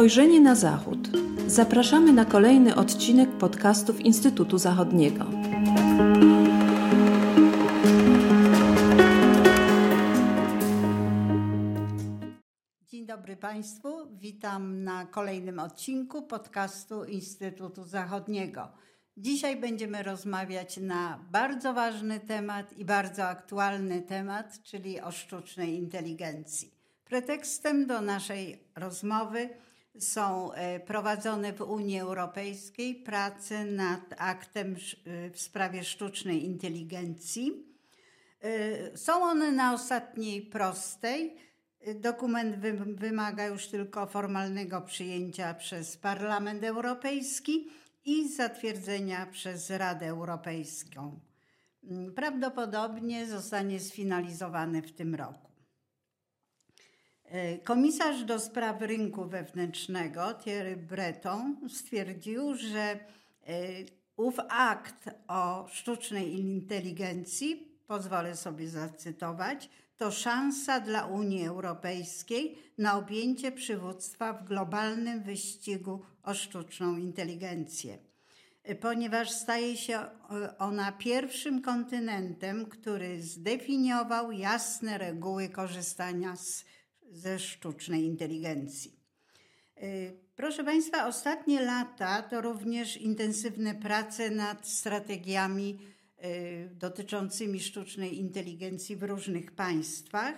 Spojrzenie na Zachód. Zapraszamy na kolejny odcinek podcastów Instytutu Zachodniego. Dzień dobry Państwu. Witam na kolejnym odcinku podcastu Instytutu Zachodniego. Dzisiaj będziemy rozmawiać na bardzo ważny temat i bardzo aktualny temat, czyli o sztucznej inteligencji. Pretekstem do naszej rozmowy są e, prowadzone w Unii Europejskiej prace nad aktem e, w sprawie sztucznej inteligencji. E, są one na ostatniej prostej. Dokument wymaga już tylko formalnego przyjęcia przez Parlament Europejski i zatwierdzenia przez Radę Europejską. Mm, prawdopodobnie zostanie sfinalizowany w tym roku. E, komisarz do spraw rynku wewnętrznego Thierry Breton stwierdził, że e, ów akt o sztucznej inteligencji, pozwolę sobie zacytować, to szansa dla Unii Europejskiej na objęcie przywództwa w globalnym wyścigu o sztuczną inteligencję, e, ponieważ staje się ona pierwszym kontynentem, który zdefiniował jasne reguły korzystania z ze sztucznej inteligencji. Y, proszę Państwa, ostatnie lata to również intensywne prace nad strategiami y, dotyczącymi sztucznej inteligencji w różnych państwach,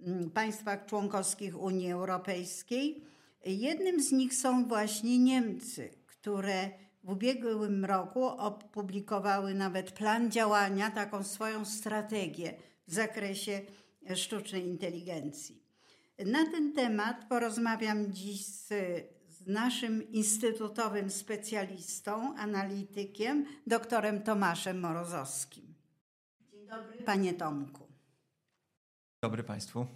mm, państwach członkowskich Unii Europejskiej. Jednym z nich są właśnie Niemcy, które w ubiegłym roku opublikowały nawet plan działania, taką swoją strategię w zakresie sztucznej inteligencji. Na ten temat porozmawiam dziś z, z naszym instytutowym specjalistą, analitykiem, doktorem Tomaszem Morozowskim. Dzień dobry, panie Tomku. Dzień dobry państwu.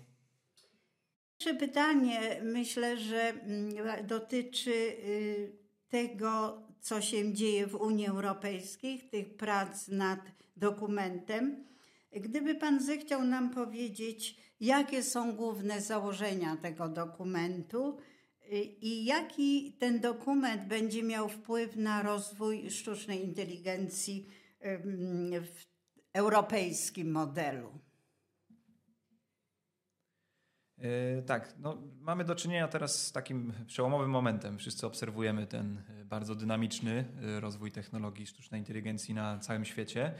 Pierwsze pytanie myślę, że mm, dotyczy y, tego, co się dzieje w Unii Europejskiej, tych prac nad dokumentem. Gdyby pan zechciał nam powiedzieć, jakie są główne założenia tego dokumentu y, i jaki ten dokument będzie miał wpływ na rozwój sztucznej inteligencji w europejskim modelu. E, tak, no, mamy do czynienia teraz z takim przełomowym momentem. Wszyscy obserwujemy ten e, bardzo dynamiczny e, rozwój technologii sztucznej inteligencji na całym świecie.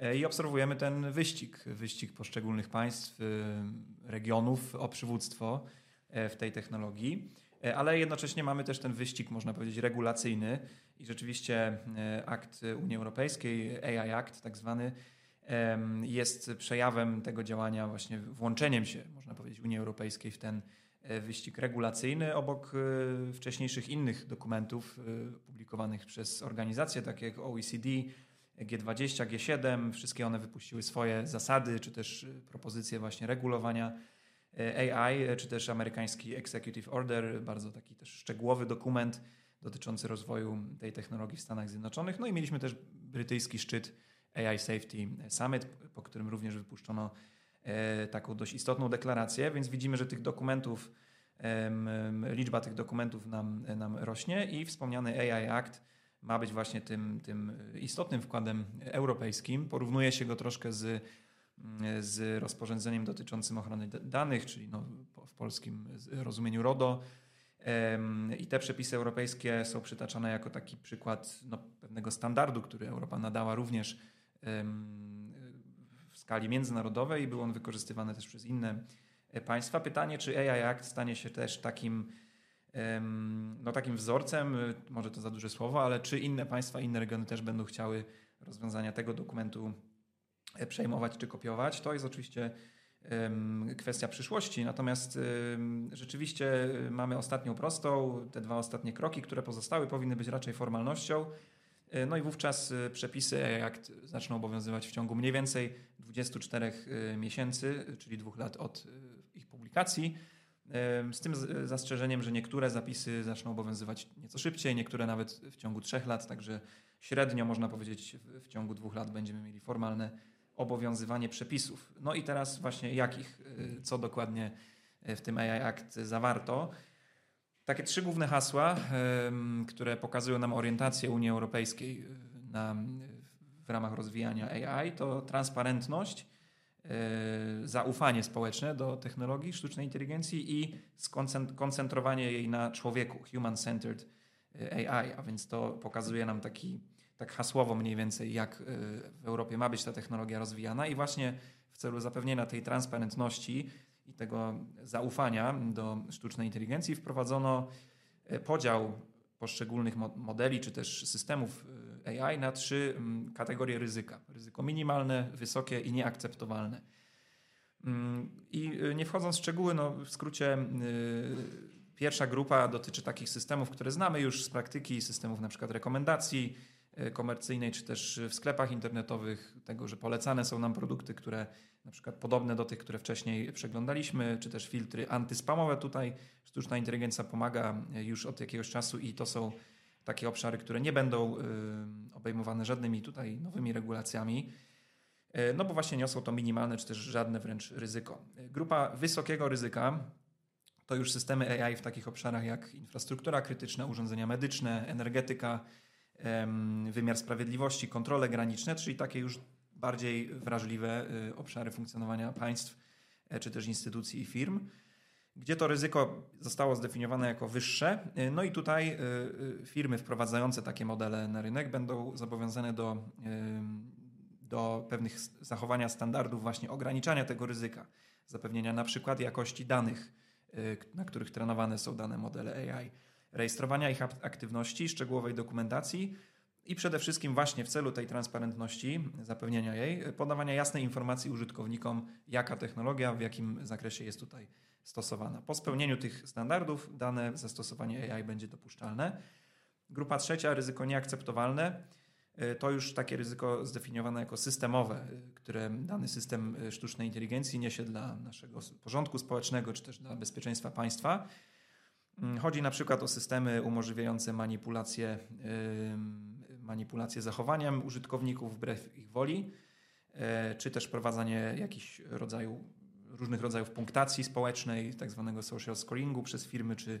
E, i obserwujemy ten wyścig, wyścig poszczególnych państw, e, regionów o przywództwo e, w tej technologii, ale jednocześnie mamy też ten wyścig, można powiedzieć, regulacyjny i rzeczywiście akt Unii Europejskiej, AI Act tak zwany, jest przejawem tego działania, właśnie włączeniem się, można powiedzieć, Unii Europejskiej w ten wyścig regulacyjny obok wcześniejszych innych dokumentów publikowanych przez organizacje takie jak OECD, G20, G7, wszystkie one wypuściły swoje zasady, czy też y, propozycje właśnie regulowania e, AI, e, czy też amerykański Executive Order, bardzo taki też szczegółowy dokument dotyczący rozwoju tej technologii w Stanach Zjednoczonych. No i mieliśmy też brytyjski szczyt AI Safety Summit, po którym również wypuszczono taką dość istotną deklarację, więc widzimy, że tych dokumentów, liczba tych dokumentów nam, nam rośnie i wspomniany AI Act ma być właśnie tym, tym istotnym wkładem europejskim. Porównuje się go troszkę z, z rozporządzeniem dotyczącym ochrony danych, czyli no, w polskim rozumieniu RODO. I te przepisy europejskie są przytaczane jako taki przykład no, pewnego standardu, który Europa nadała również w skali międzynarodowej i był on wykorzystywany też przez inne państwa. Pytanie, czy AI Act stanie się też takim no, takim wzorcem, y, może to za duże słowo, ale czy inne państwa, inne regiony też będą chciały rozwiązania tego dokumentu e, przejmować czy kopiować, to jest oczywiście kwestia przyszłości. Natomiast rzeczywiście y, mamy ostatnią prostą, te dwa ostatnie kroki, które pozostały, powinny być raczej formalnością. E, no i wówczas y, przepisy jak zaczną obowiązywać w ciągu mniej więcej 24 miesięcy, czyli dwóch lat od ich publikacji. Z tym zastrzeżeniem, że niektóre zapisy zaczną obowiązywać nieco szybciej, niektóre nawet w ciągu trzech lat, także średnio można powiedzieć w ciągu dwóch lat będziemy mieli formalne obowiązywanie przepisów. No i teraz właśnie jakich, y, co dokładnie w tym AI Act zawarto. Takie trzy główne hasła, które pokazują nam orientację Unii Europejskiej na, w ramach rozwijania AI, to transparentność, zaufanie społeczne do technologii sztucznej inteligencji i skoncentrowanie jej na człowieku, human-centered AI, a więc to pokazuje nam taki, tak hasłowo mniej więcej, jak w Europie ma być ta technologia rozwijana i właśnie w celu zapewnienia tej transparentności i tego zaufania do sztucznej inteligencji wprowadzono e, podział poszczególnych modeli czy też systemów e, AI na trzy mm, kategorie ryzyka: ryzyko minimalne, wysokie i nieakceptowalne. Mm, I e, nie wchodząc w szczegóły, no w skrócie, pierwsza grupa dotyczy takich systemów, które znamy już z praktyki, systemów na przykład rekomendacji komercyjnej, czy też w sklepach internetowych, tego, że polecane są nam produkty, które na przykład podobne do tych, które wcześniej przeglądaliśmy, czy też filtry antyspamowe. Tutaj sztuczna inteligencja pomaga już od jakiegoś czasu i to są takie obszary, które nie będą y, obejmowane żadnymi tutaj nowymi regulacjami. Y, no bo właśnie niosą to minimalne, czy też żadne wręcz ryzyko. Grupa wysokiego ryzyka to już systemy AI w takich obszarach jak infrastruktura krytyczna, urządzenia medyczne, energetyka, wymiar sprawiedliwości, kontrole graniczne, czyli takie już bardziej wrażliwe y, obszary funkcjonowania państw e, czy też instytucji i firm, gdzie to ryzyko zostało zdefiniowane jako wyższe. Y, no i tutaj y, firmy wprowadzające takie modele na rynek będą zobowiązane do, do pewnych zachowania standardów właśnie ograniczania tego ryzyka, zapewnienia na przykład jakości danych, na których trenowane są dane modele AI, rejestrowania ich aktywności, szczegółowej dokumentacji, i przede wszystkim właśnie w celu tej transparentności, zapewnienia jej, podawania jasnej informacji użytkownikom, jaka technologia, w jakim zakresie jest tutaj stosowana. Po spełnieniu tych standardów dane zastosowanie AI będzie dopuszczalne. Grupa trzecia, ryzyko nieakceptowalne. To już takie ryzyko zdefiniowane jako systemowe, które dany system sztucznej inteligencji niesie dla naszego porządku społecznego czy też dla bezpieczeństwa państwa. Chodzi na przykład o systemy umożliwiające manipulację manipulację zachowaniem użytkowników wbrew ich woli, e, czy też prowadzenie jakichś rodzaju, różnych rodzajów punktacji społecznej, tak zwanego social scoringu przez firmy czy,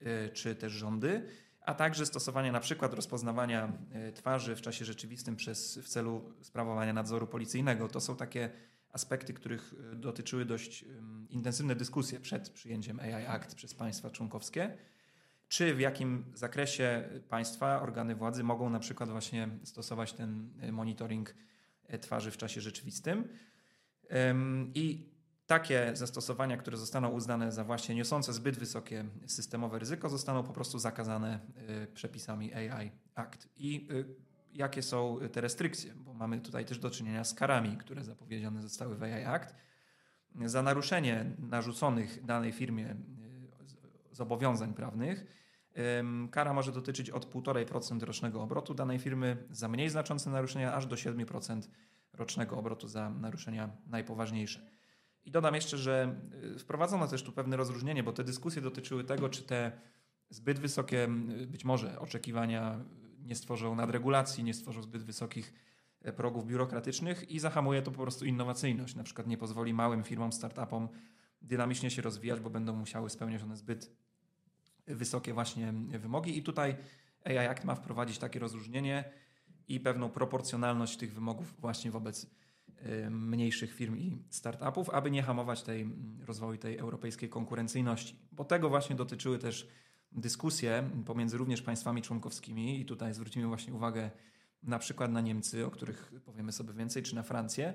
e, czy też rządy, a także stosowanie na przykład rozpoznawania e, twarzy w czasie rzeczywistym przez, w celu sprawowania nadzoru policyjnego. To są takie aspekty, których dotyczyły dość intensywne dyskusje przed przyjęciem AI Act przez państwa członkowskie czy w jakim zakresie państwa, organy władzy mogą na przykład właśnie stosować ten e, monitoring e, twarzy w czasie rzeczywistym. I takie zastosowania, które zostaną uznane za właśnie niosące zbyt wysokie systemowe ryzyko, zostaną po prostu zakazane e, przepisami AI Act. I jakie są te restrykcje? Bo mamy tutaj też do czynienia z karami, które zapowiedziane zostały w AI Act. Za naruszenie narzuconych danej firmie zobowiązań prawnych Kara może dotyczyć od 1,5% rocznego obrotu danej firmy za mniej znaczące naruszenia, aż do 7% rocznego obrotu za naruszenia najpoważniejsze. I dodam jeszcze, że y, wprowadzono też tu pewne rozróżnienie, bo te dyskusje dotyczyły tego, czy te zbyt wysokie być może oczekiwania nie stworzą nadregulacji, nie stworzą zbyt wysokich e, progów biurokratycznych i zahamuje to po prostu innowacyjność. Na przykład nie pozwoli małym firmom, startupom dynamicznie się rozwijać, bo będą musiały spełniać one zbyt wysokie właśnie wymogi i tutaj AI Act ma wprowadzić takie rozróżnienie i pewną proporcjonalność tych wymogów właśnie wobec y, mniejszych firm i startupów, aby nie hamować tej rozwoju tej europejskiej konkurencyjności. Bo tego właśnie dotyczyły też dyskusje pomiędzy również państwami członkowskimi i tutaj zwrócimy właśnie uwagę na przykład na Niemcy, o których powiemy sobie więcej, czy na Francję,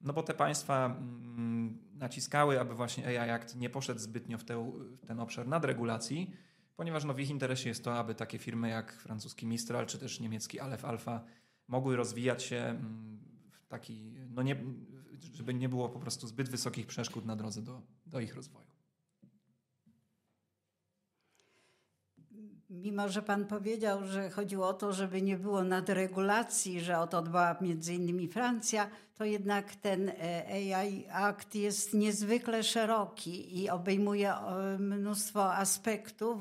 no bo te państwa mm, naciskały, aby właśnie AI Act nie poszedł zbytnio w, te, w ten obszar nadregulacji, ponieważ no w ich interesie jest to, aby takie firmy jak francuski Mistral czy też niemiecki Aleph Alpha mogły rozwijać się mm, taki, no nie, żeby nie było po prostu zbyt wysokich przeszkód na drodze do, do ich rozwoju. Mimo, że Pan powiedział, że chodziło o to, żeby nie było nadregulacji, że o to dbała między innymi Francja, to jednak ten e, AI Act jest niezwykle szeroki i obejmuje mnóstwo aspektów.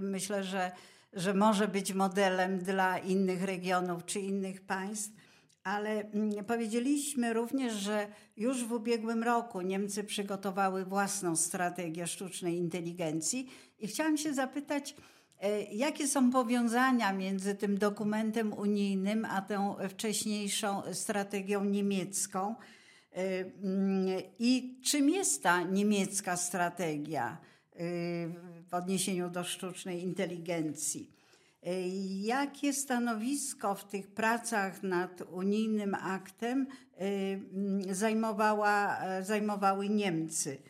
Myślę, że, że może być modelem dla innych regionów czy innych państw. Ale mm, powiedzieliśmy również, że już w ubiegłym roku Niemcy przygotowały własną strategię sztucznej inteligencji i chciałam się zapytać, e, jakie są powiązania między tym dokumentem unijnym a tą wcześniejszą strategią niemiecką e, mm, i czym jest ta niemiecka strategia e, w odniesieniu do sztucznej inteligencji. Jakie stanowisko w tych pracach nad unijnym aktem y, zajmowała, zajmowały Niemcy?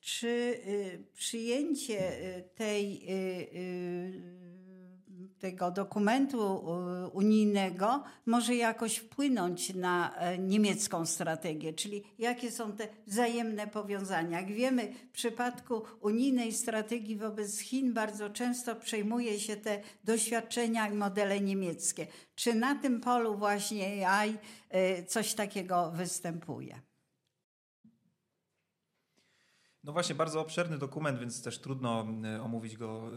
Czy przyjęcie tej tego dokumentu unijnego może jakoś wpłynąć na e, niemiecką strategię, czyli jakie są te wzajemne powiązania. Jak wiemy, w przypadku unijnej strategii wobec Chin bardzo często przejmuje się te doświadczenia i modele niemieckie. Czy na tym polu właśnie AI e, coś takiego występuje? No właśnie, bardzo obszerny dokument, więc też trudno e, omówić go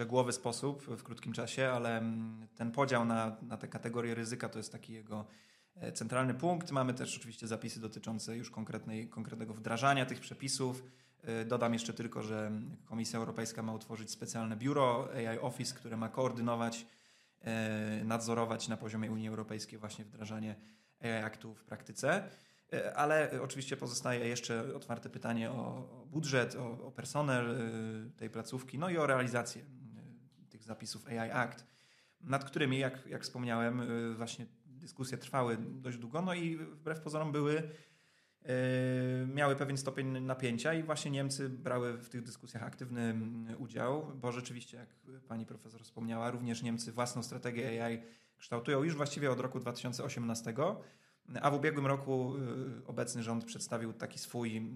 szczegółowy sposób w krótkim czasie, ale mm, ten podział na, na te kategorie ryzyka to jest taki jego e, centralny punkt. Mamy też oczywiście zapisy dotyczące już konkretnej, konkretnego wdrażania tych przepisów. E, dodam jeszcze tylko, że Komisja Europejska ma utworzyć specjalne biuro AI Office, które ma koordynować, e, nadzorować na poziomie Unii Europejskiej właśnie wdrażanie AI Aktu w praktyce. Ale oczywiście pozostaje jeszcze otwarte pytanie o budżet, o, o personel tej placówki, no i o realizację zapisów AI Act, nad którymi, jak, jak wspomniałem, y, właśnie dyskusje trwały dość długo, no i wbrew pozorom były, y, miały pewien stopień napięcia i właśnie Niemcy brały w tych dyskusjach aktywny mm, udział, bo rzeczywiście, jak pani profesor wspomniała, również Niemcy własną strategię AI kształtują już właściwie od roku 2018, a w ubiegłym roku y, obecny rząd przedstawił taki swój,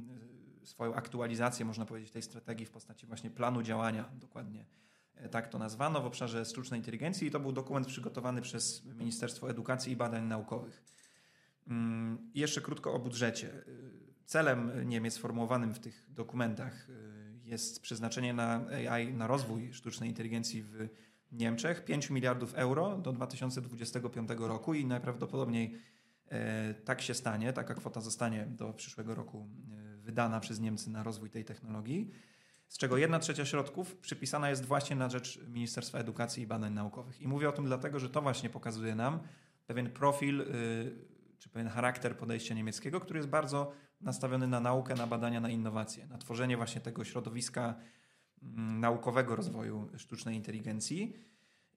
swoją aktualizację, można powiedzieć, tej strategii w postaci właśnie planu działania dokładnie tak to nazwano, w obszarze sztucznej inteligencji i to był dokument przygotowany przez Ministerstwo Edukacji i Badań Naukowych. Mm, jeszcze krótko o budżecie. E, celem Niemiec formułowanym w tych dokumentach e, jest przeznaczenie na AI, na rozwój sztucznej inteligencji w Niemczech 5 miliardów euro do 2025 roku i najprawdopodobniej tak się stanie, taka kwota zostanie do przyszłego roku wydana przez Niemcy na rozwój tej technologii z czego jedna trzecia środków przypisana jest właśnie na rzecz Ministerstwa Edukacji i Badań Naukowych. I mówię o tym dlatego, że to właśnie pokazuje nam pewien profil y, czy pewien charakter podejścia niemieckiego, który jest bardzo nastawiony na naukę, na badania, na innowacje, na tworzenie właśnie tego środowiska mm, naukowego rozwoju sztucznej inteligencji.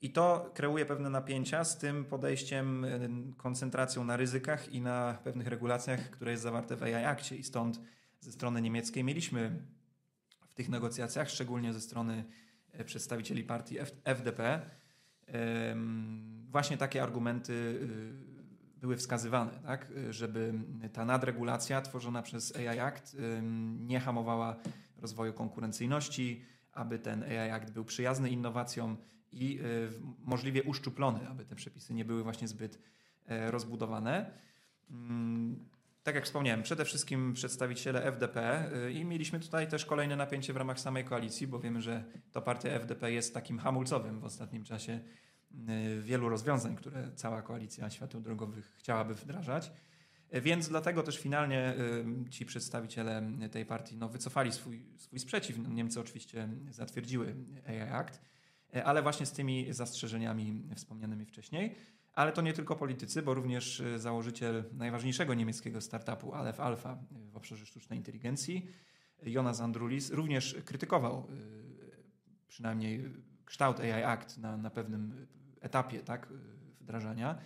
I to kreuje pewne napięcia z tym podejściem, y, koncentracją na ryzykach i na pewnych regulacjach, które jest zawarte w AI Akcie. I stąd ze strony niemieckiej mieliśmy tych negocjacjach, szczególnie ze strony e, przedstawicieli partii FDP, właśnie takie argumenty y, były wskazywane, tak? żeby ta nadregulacja tworzona przez AI Act nie hamowała rozwoju konkurencyjności, aby ten AI Act był przyjazny innowacjom i y, możliwie uszczuplony, aby te przepisy nie były właśnie zbyt e, rozbudowane. Tak jak wspomniałem, przede wszystkim przedstawiciele FDP y, i mieliśmy tutaj też kolejne napięcie w ramach samej koalicji, bo wiemy, że to partia FDP jest takim hamulcowym w ostatnim czasie y, wielu rozwiązań, które cała koalicja światów drogowych chciałaby wdrażać. Y, więc dlatego też finalnie ci przedstawiciele tej partii no, wycofali swój, swój sprzeciw. No, Niemcy oczywiście zatwierdziły AI Act, ale właśnie z tymi zastrzeżeniami wspomnianymi wcześniej. Ale to nie tylko politycy, bo również y, założyciel najważniejszego niemieckiego startupu Aleph Alpha y, w obszarze sztucznej inteligencji, Jonas Andrulis, również krytykował y, przynajmniej kształt AI Act na, na pewnym etapie tak, wdrażania,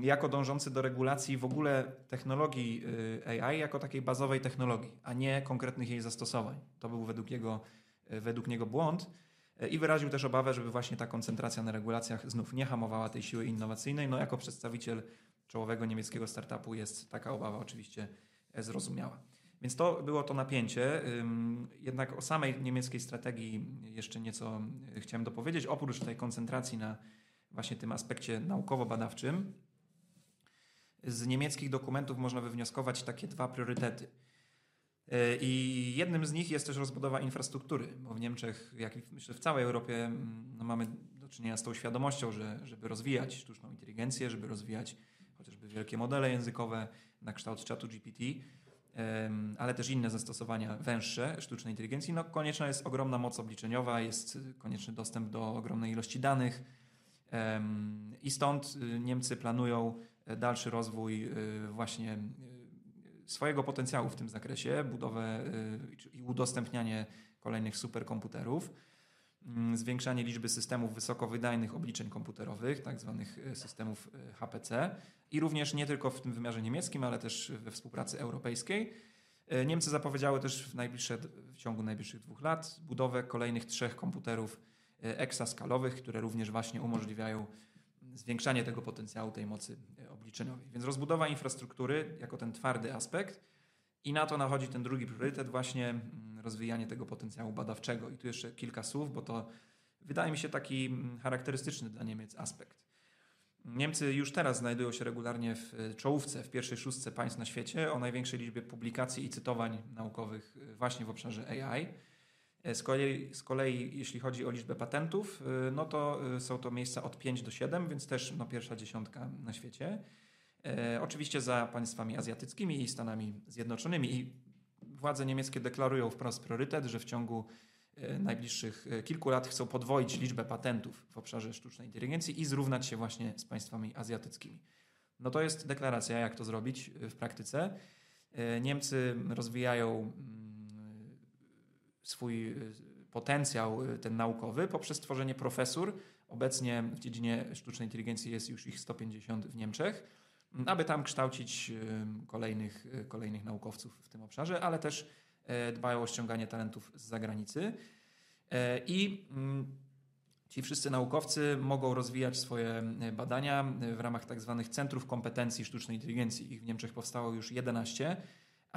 jako dążący do regulacji w ogóle technologii AI jako takiej bazowej technologii, a nie konkretnych jej zastosowań. To był według, jego, według niego błąd. I wyraził też obawę, żeby właśnie ta koncentracja na regulacjach znów nie hamowała tej siły innowacyjnej. No jako przedstawiciel czołowego niemieckiego startupu jest taka obawa oczywiście zrozumiała. Więc to było to napięcie. Jednak o samej niemieckiej strategii jeszcze nieco chciałem dopowiedzieć. Oprócz tej koncentracji na właśnie tym aspekcie naukowo-badawczym, z niemieckich dokumentów można wywnioskować takie dwa priorytety – E, I jednym z nich jest też rozbudowa infrastruktury, bo w Niemczech, jak i myślę w całej Europie, mm, no mamy do czynienia z tą świadomością, że żeby rozwijać sztuczną inteligencję, żeby rozwijać chociażby wielkie modele językowe na kształt czatu GPT, ale też inne zastosowania węższe sztucznej inteligencji, no konieczna jest ogromna moc obliczeniowa, jest konieczny dostęp do ogromnej ilości danych i stąd y, Niemcy planują dalszy rozwój y, właśnie y, swojego potencjału w tym zakresie, budowę i udostępnianie kolejnych superkomputerów, mm, zwiększanie liczby systemów wysokowydajnych obliczeń komputerowych, tak zwanych systemów HPC i również nie tylko w tym wymiarze niemieckim, ale też we współpracy europejskiej. Niemcy zapowiedziały też w, najbliższe, w ciągu najbliższych dwóch lat budowę kolejnych trzech komputerów eksaskalowych, które również właśnie umożliwiają zwiększanie tego potencjału, tej mocy e, obliczeniowej. Więc rozbudowa infrastruktury jako ten twardy aspekt i na to nachodzi ten drugi priorytet, właśnie mm, rozwijanie tego potencjału badawczego. I tu jeszcze kilka słów, bo to wydaje mi się taki mm, charakterystyczny dla Niemiec aspekt. Niemcy już teraz znajdują się regularnie w e, czołówce, w pierwszej szóstce państw na świecie o największej liczbie publikacji i cytowań naukowych e, właśnie w obszarze AI. E, z kolei, z kolei jeśli chodzi o liczbę patentów, no to są to miejsca od 5 do 7, więc też no, pierwsza dziesiątka na świecie. E, oczywiście za państwami azjatyckimi i Stanami Zjednoczonymi. I władze niemieckie deklarują wprost priorytet, że w ciągu E, najbliższych e, kilku lat chcą podwoić liczbę patentów w obszarze sztucznej inteligencji i zrównać się właśnie z państwami azjatyckimi. No to jest deklaracja, jak to zrobić e, w praktyce. Niemcy rozwijają mm, swój potencjał ten naukowy poprzez tworzenie profesur. Obecnie w dziedzinie sztucznej inteligencji jest już ich 150 w Niemczech, aby tam kształcić kolejnych, kolejnych naukowców w tym obszarze, ale też E, dbają o ściąganie talentów z zagranicy. E, I mm, ci wszyscy naukowcy mogą rozwijać swoje e, badania w ramach tak zwanych centrów kompetencji sztucznej inteligencji. Ich w Niemczech powstało już 11,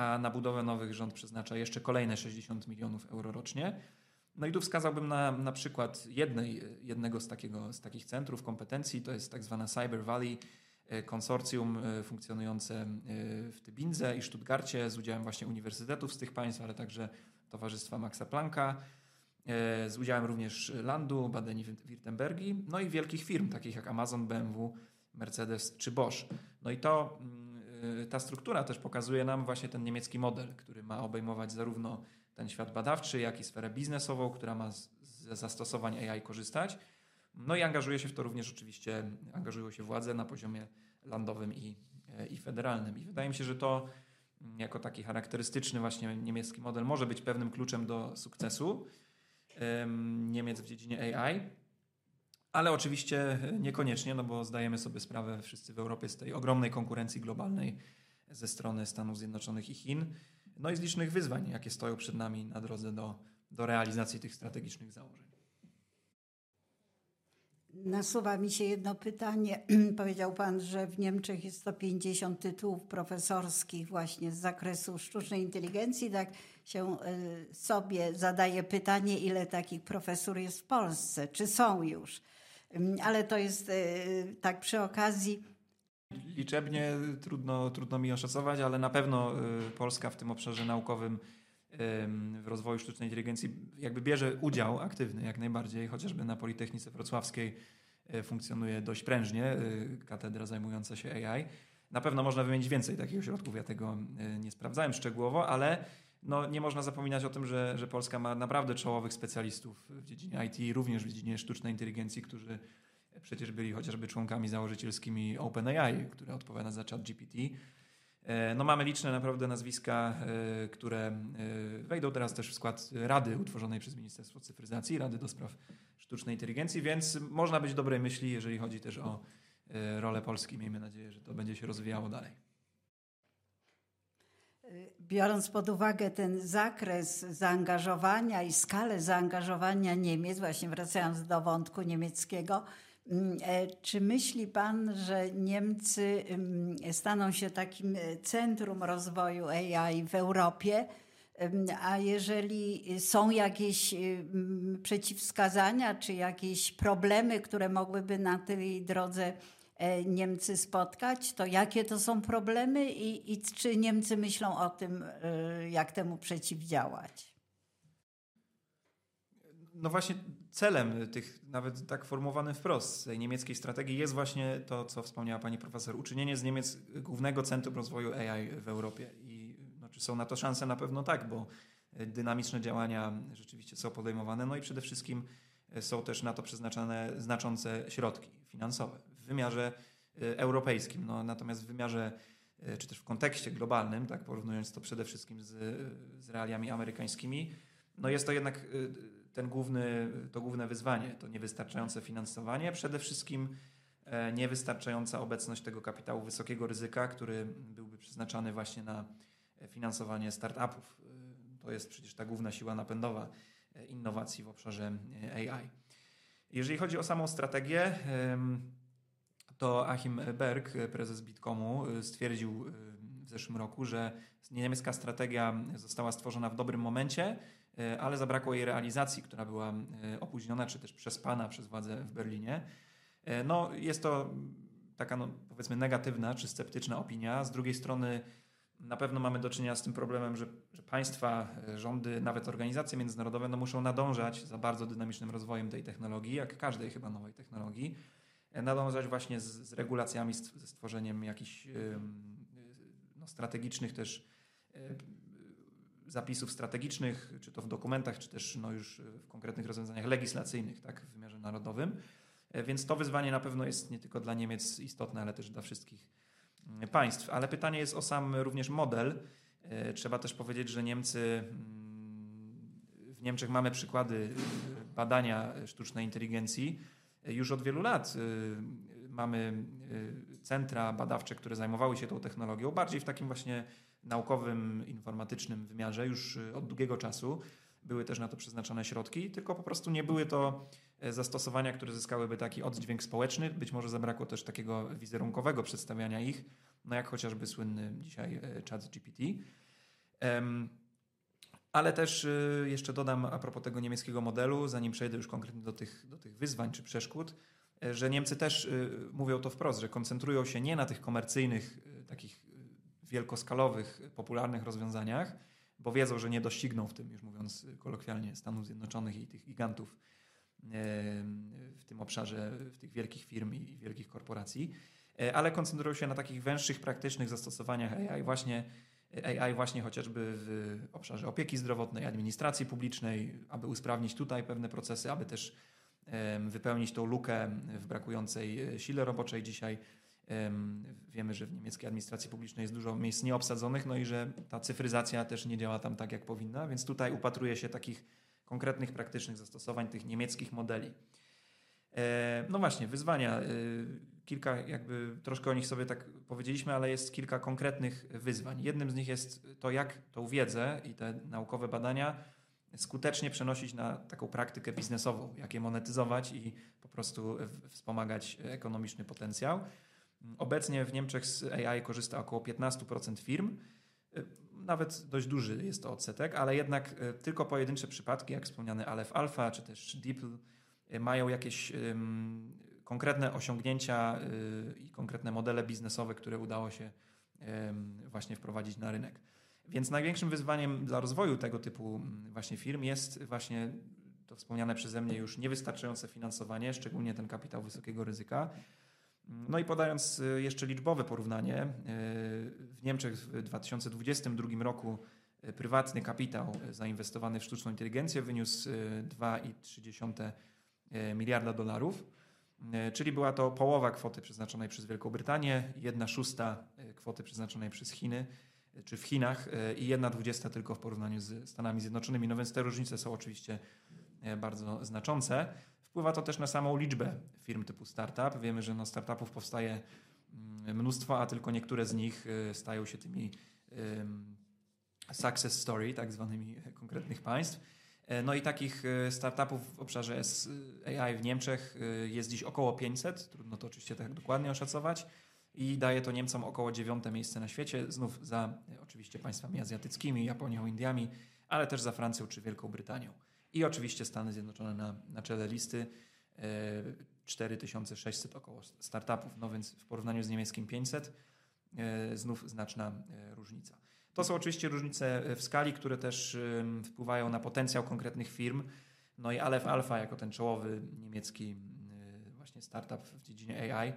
a na budowę nowych rząd przeznacza jeszcze kolejne 60 milionów euro rocznie. No i tu wskazałbym na, na przykład jednej, jednego z, takiego, z takich centrów kompetencji, to jest tak zwana Cyber Valley, E, konsorcjum e, funkcjonujące e, w Tybindze i Stuttgarcie z udziałem właśnie uniwersytetów z tych państw, ale także Towarzystwa Maxa Plancka, z udziałem również Landu, Badeni-Württembergi, no i wielkich firm takich jak Amazon, BMW, Mercedes czy Bosch. No i to mm, ta struktura też pokazuje nam właśnie ten niemiecki model, który ma obejmować zarówno ten świat badawczy, jak i sferę biznesową, która ma ze zastosowań AI korzystać. No i angażuje się w to również oczywiście, angażują się władze na poziomie landowym i, i federalnym. I wydaje mi się, że to jako taki charakterystyczny właśnie niemiecki model może być pewnym kluczem do sukcesu Niemiec w dziedzinie AI. Ale oczywiście niekoniecznie, no bo zdajemy sobie sprawę wszyscy w Europie z tej ogromnej konkurencji globalnej ze strony Stanów Zjednoczonych i Chin, no i z licznych wyzwań, jakie stoją przed nami na drodze do, do realizacji tych strategicznych założeń. Nasuwa mi się jedno pytanie. Powiedział Pan, że w Niemczech jest 150 tytułów profesorskich właśnie z zakresu sztucznej inteligencji. Tak się y, sobie zadaje pytanie, ile takich profesur jest w Polsce? Czy są już? Ale to jest y, tak przy okazji. Liczebnie trudno, trudno mi oszacować, ale na pewno y, Polska w tym obszarze naukowym w rozwoju sztucznej inteligencji jakby bierze udział aktywny jak najbardziej, chociażby na Politechnice Wrocławskiej e, funkcjonuje dość prężnie e, katedra zajmująca się AI. Na pewno można wymienić więcej takich ośrodków, ja tego e, nie sprawdzałem szczegółowo, ale no, nie można zapominać o tym, że, że Polska ma naprawdę czołowych specjalistów w dziedzinie IT, również w dziedzinie sztucznej inteligencji, którzy przecież byli chociażby członkami założycielskimi OpenAI, które odpowiada za chat GPT. E, no mamy liczne naprawdę nazwiska, e, które e, wejdą teraz też w skład Rady utworzonej przez Ministerstwo Cyfryzacji, Rady do Spraw Sztucznej Inteligencji, więc można być dobrej myśli, jeżeli chodzi też o rolę Polski. Miejmy nadzieję, że to będzie się rozwijało dalej. Biorąc pod uwagę ten zakres zaangażowania i skalę zaangażowania Niemiec, właśnie wracając do wątku niemieckiego, Mm, e, czy myśli Pan, że Niemcy mm, staną się takim e, centrum rozwoju AI w Europie? A jeżeli są jakieś przeciwwskazania czy jakieś problemy, które mogłyby na tej drodze Niemcy spotkać, to jakie to są problemy i, i czy Niemcy myślą o tym, jak temu przeciwdziałać? no właśnie celem tych, nawet tak formułowanym wprost, tej niemieckiej strategii jest właśnie to, co wspomniała pani profesor, uczynienie z Niemiec głównego centrum rozwoju AI w Europie. I no, czy są na to szanse? Na pewno tak, bo dynamiczne działania rzeczywiście są podejmowane, no i przede wszystkim są też na to przeznaczane znaczące środki finansowe w wymiarze europejskim. No, natomiast w wymiarze czy też w kontekście globalnym, tak porównując to przede wszystkim z, z realiami amerykańskimi, no jest to jednak y, ten główny, to główne wyzwanie, to niewystarczające finansowanie, przede wszystkim e, niewystarczająca obecność tego kapitału wysokiego ryzyka, który byłby przeznaczany właśnie na finansowanie startupów. To jest przecież ta główna siła napędowa e, innowacji w obszarze e, AI. Jeżeli chodzi o samą strategię, to Achim Berg, prezes Bitcomu, stwierdził w zeszłym roku, że niemiecka strategia została stworzona w dobrym momencie, E, ale zabrakło jej realizacji, która była opóźniona czy też przespana przez władze w Berlinie. No, jest to taka, no, powiedzmy, negatywna czy sceptyczna opinia. Z drugiej strony, na pewno mamy do czynienia z tym problemem, że, że państwa, rządy, nawet organizacje międzynarodowe no, muszą nadążać za bardzo dynamicznym rozwojem tej technologii, jak każdej chyba nowej technologii. Nadążać właśnie z, z regulacjami, ze stworzeniem jakichś no, strategicznych też zapisów strategicznych, czy to w dokumentach, czy też no już w konkretnych rozwiązaniach legislacyjnych tak, w wymiarze narodowym. E, więc to wyzwanie na pewno jest nie tylko dla Niemiec istotne, ale też dla wszystkich mm, państw. Ale pytanie jest o sam również model. E, trzeba też powiedzieć, że Niemcy, mm, w Niemczech mamy przykłady e, badania sztucznej inteligencji. Już od wielu lat mamy centra badawcze, które zajmowały się tą technologią, bardziej w takim właśnie naukowym, informatycznym wymiarze już y, od długiego czasu. Były też na to przeznaczone środki, tylko po prostu nie były to e, zastosowania, które zyskałyby taki oddźwięk społeczny. Być może zabrakło też takiego wizerunkowego przedstawiania ich, no jak chociażby słynny dzisiaj e, chat GPT. Ale też y, jeszcze dodam a propos tego niemieckiego modelu, zanim przejdę już konkretnie do tych, do tych wyzwań czy przeszkód, e, że Niemcy też y, mówią to wprost, że koncentrują się nie na tych komercyjnych, takich wielkoskalowych, popularnych rozwiązaniach, bo wiedzą, że nie dościgną w tym, już mówiąc kolokwialnie, Stanów Zjednoczonych i tych gigantów w tym obszarze, w tych wielkich firm i wielkich korporacji, e, ale koncentrują się na takich węższych, praktycznych zastosowaniach AI właśnie, AI właśnie chociażby w obszarze opieki zdrowotnej, administracji publicznej, aby usprawnić tutaj pewne procesy, aby też wypełnić tą lukę w brakującej e, sile roboczej dzisiaj Wiemy, że w niemieckiej administracji publicznej jest dużo miejsc nieobsadzonych, no i że ta cyfryzacja też nie działa tam tak, jak powinna, więc tutaj upatruje się takich konkretnych, praktycznych zastosowań tych niemieckich modeli. E, no właśnie, wyzwania. E, kilka, jakby troszkę o nich sobie tak powiedzieliśmy, ale jest kilka konkretnych wyzwań. Jednym z nich jest to, jak tą wiedzę i te naukowe badania skutecznie przenosić na taką praktykę biznesową, jak je monetyzować i po prostu wspomagać ekonomiczny potencjał. Obecnie w Niemczech z AI korzysta około 15% firm. Nawet dość duży jest to odsetek, ale jednak y, tylko pojedyncze przypadki, jak wspomniany Aleph Alpha czy też DeepL, y, mają jakieś konkretne osiągnięcia y, i konkretne modele biznesowe, które udało się właśnie wprowadzić na rynek. Więc największym wyzwaniem dla rozwoju tego typu właśnie firm jest właśnie to wspomniane przeze mnie już niewystarczające finansowanie, szczególnie ten kapitał wysokiego ryzyka no i podając y, jeszcze liczbowe porównanie, y, w Niemczech w 2022 roku prywatny kapitał zainwestowany w sztuczną inteligencję wyniósł 2,3 miliarda dolarów, czyli była to połowa kwoty przeznaczonej przez Wielką Brytanię, jedna szósta kwoty przeznaczonej przez Chiny czy w Chinach i jedna dwudziesta tylko w porównaniu z Stanami Zjednoczonymi. No więc te różnice są oczywiście bardzo znaczące. Wpływa to też na samą liczbę firm typu startup. Wiemy, że no startupów powstaje mm, mnóstwo, a tylko niektóre z nich stają się tymi success story, tak zwanymi konkretnych państw. E, no i takich y, startupów w obszarze AI w Niemczech y, jest dziś około 500. Trudno to oczywiście tak dokładnie oszacować. I daje to Niemcom około dziewiąte miejsce na świecie, znów za oczywiście państwami azjatyckimi, Japonią, Indiami, ale też za Francją czy Wielką Brytanią. I oczywiście Stany Zjednoczone na, na czele listy. 4600 e, około startupów, no więc w porównaniu z niemieckim 500 e, znów znaczna e, różnica. To są oczywiście różnice w skali, które też wpływają na potencjał konkretnych firm. No i Aleph Alpha jako ten czołowy niemiecki właśnie startup w dziedzinie AI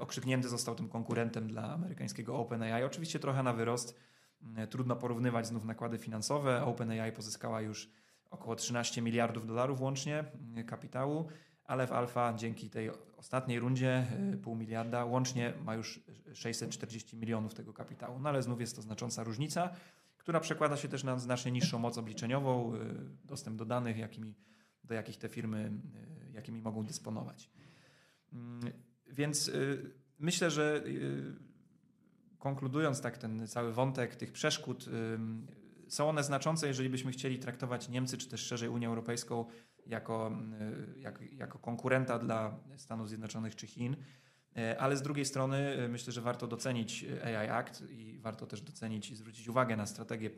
okrzyknięty został tym konkurentem dla amerykańskiego OpenAI. Oczywiście trochę na wyrost. Trudno porównywać znów nakłady finansowe. OpenAI pozyskała już około 13 miliardów dolarów łącznie kapitału ale w Alfa dzięki tej ostatniej rundzie y, pół miliarda łącznie ma już 640 milionów tego kapitału. No ale znów jest to znacząca różnica, która przekłada się też na znacznie niższą moc obliczeniową, y, dostęp do danych, jakimi, do jakich te firmy, y, jakimi mogą dysponować. Mm, więc myślę, że konkludując tak ten cały wątek tych przeszkód, są one znaczące, jeżeli byśmy chcieli traktować Niemcy, czy też szerzej Unię Europejską jako, y, jako, jako konkurenta dla Stanów Zjednoczonych czy Chin. Y, ale z drugiej strony y, myślę, że warto docenić AI Act i warto też docenić i zwrócić uwagę na strategię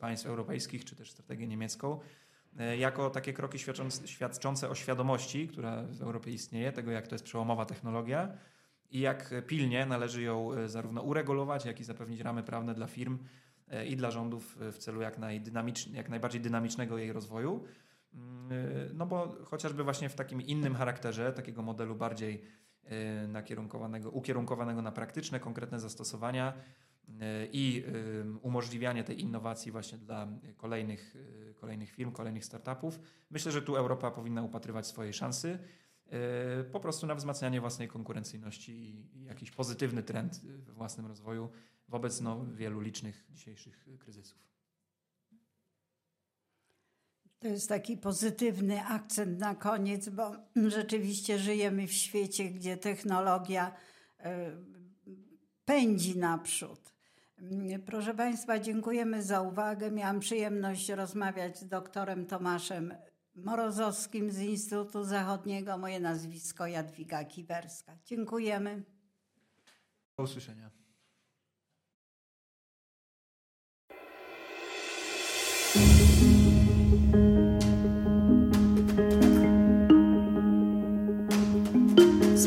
państw europejskich, czy też strategię niemiecką, jako takie kroki świadczące, świadczące o świadomości, która w Europie istnieje, tego jak to jest przełomowa technologia i jak pilnie należy ją zarówno uregulować, jak i zapewnić ramy prawne dla firm i dla rządów w celu jak, jak najbardziej dynamicznego jej rozwoju. No bo chociażby właśnie w takim innym charakterze, takiego modelu bardziej e, nakierunkowanego, ukierunkowanego na praktyczne, konkretne zastosowania e, i e, umożliwianie tej innowacji właśnie dla kolejnych, kolejnych firm, kolejnych startupów. Myślę, że tu Europa powinna upatrywać swojej szansy po prostu na wzmacnianie własnej konkurencyjności i jakiś pozytywny trend we własnym rozwoju wobec no, wielu licznych dzisiejszych kryzysów. To jest taki pozytywny akcent na koniec, bo rzeczywiście żyjemy w świecie, gdzie technologia e, pędzi naprzód. Proszę Państwa, dziękujemy za uwagę. Miałam przyjemność rozmawiać z doktorem Tomaszem Morozowskim z Instytutu Zachodniego. Moje nazwisko Jadwiga Kiwerska. Dziękujemy. Do usłyszenia.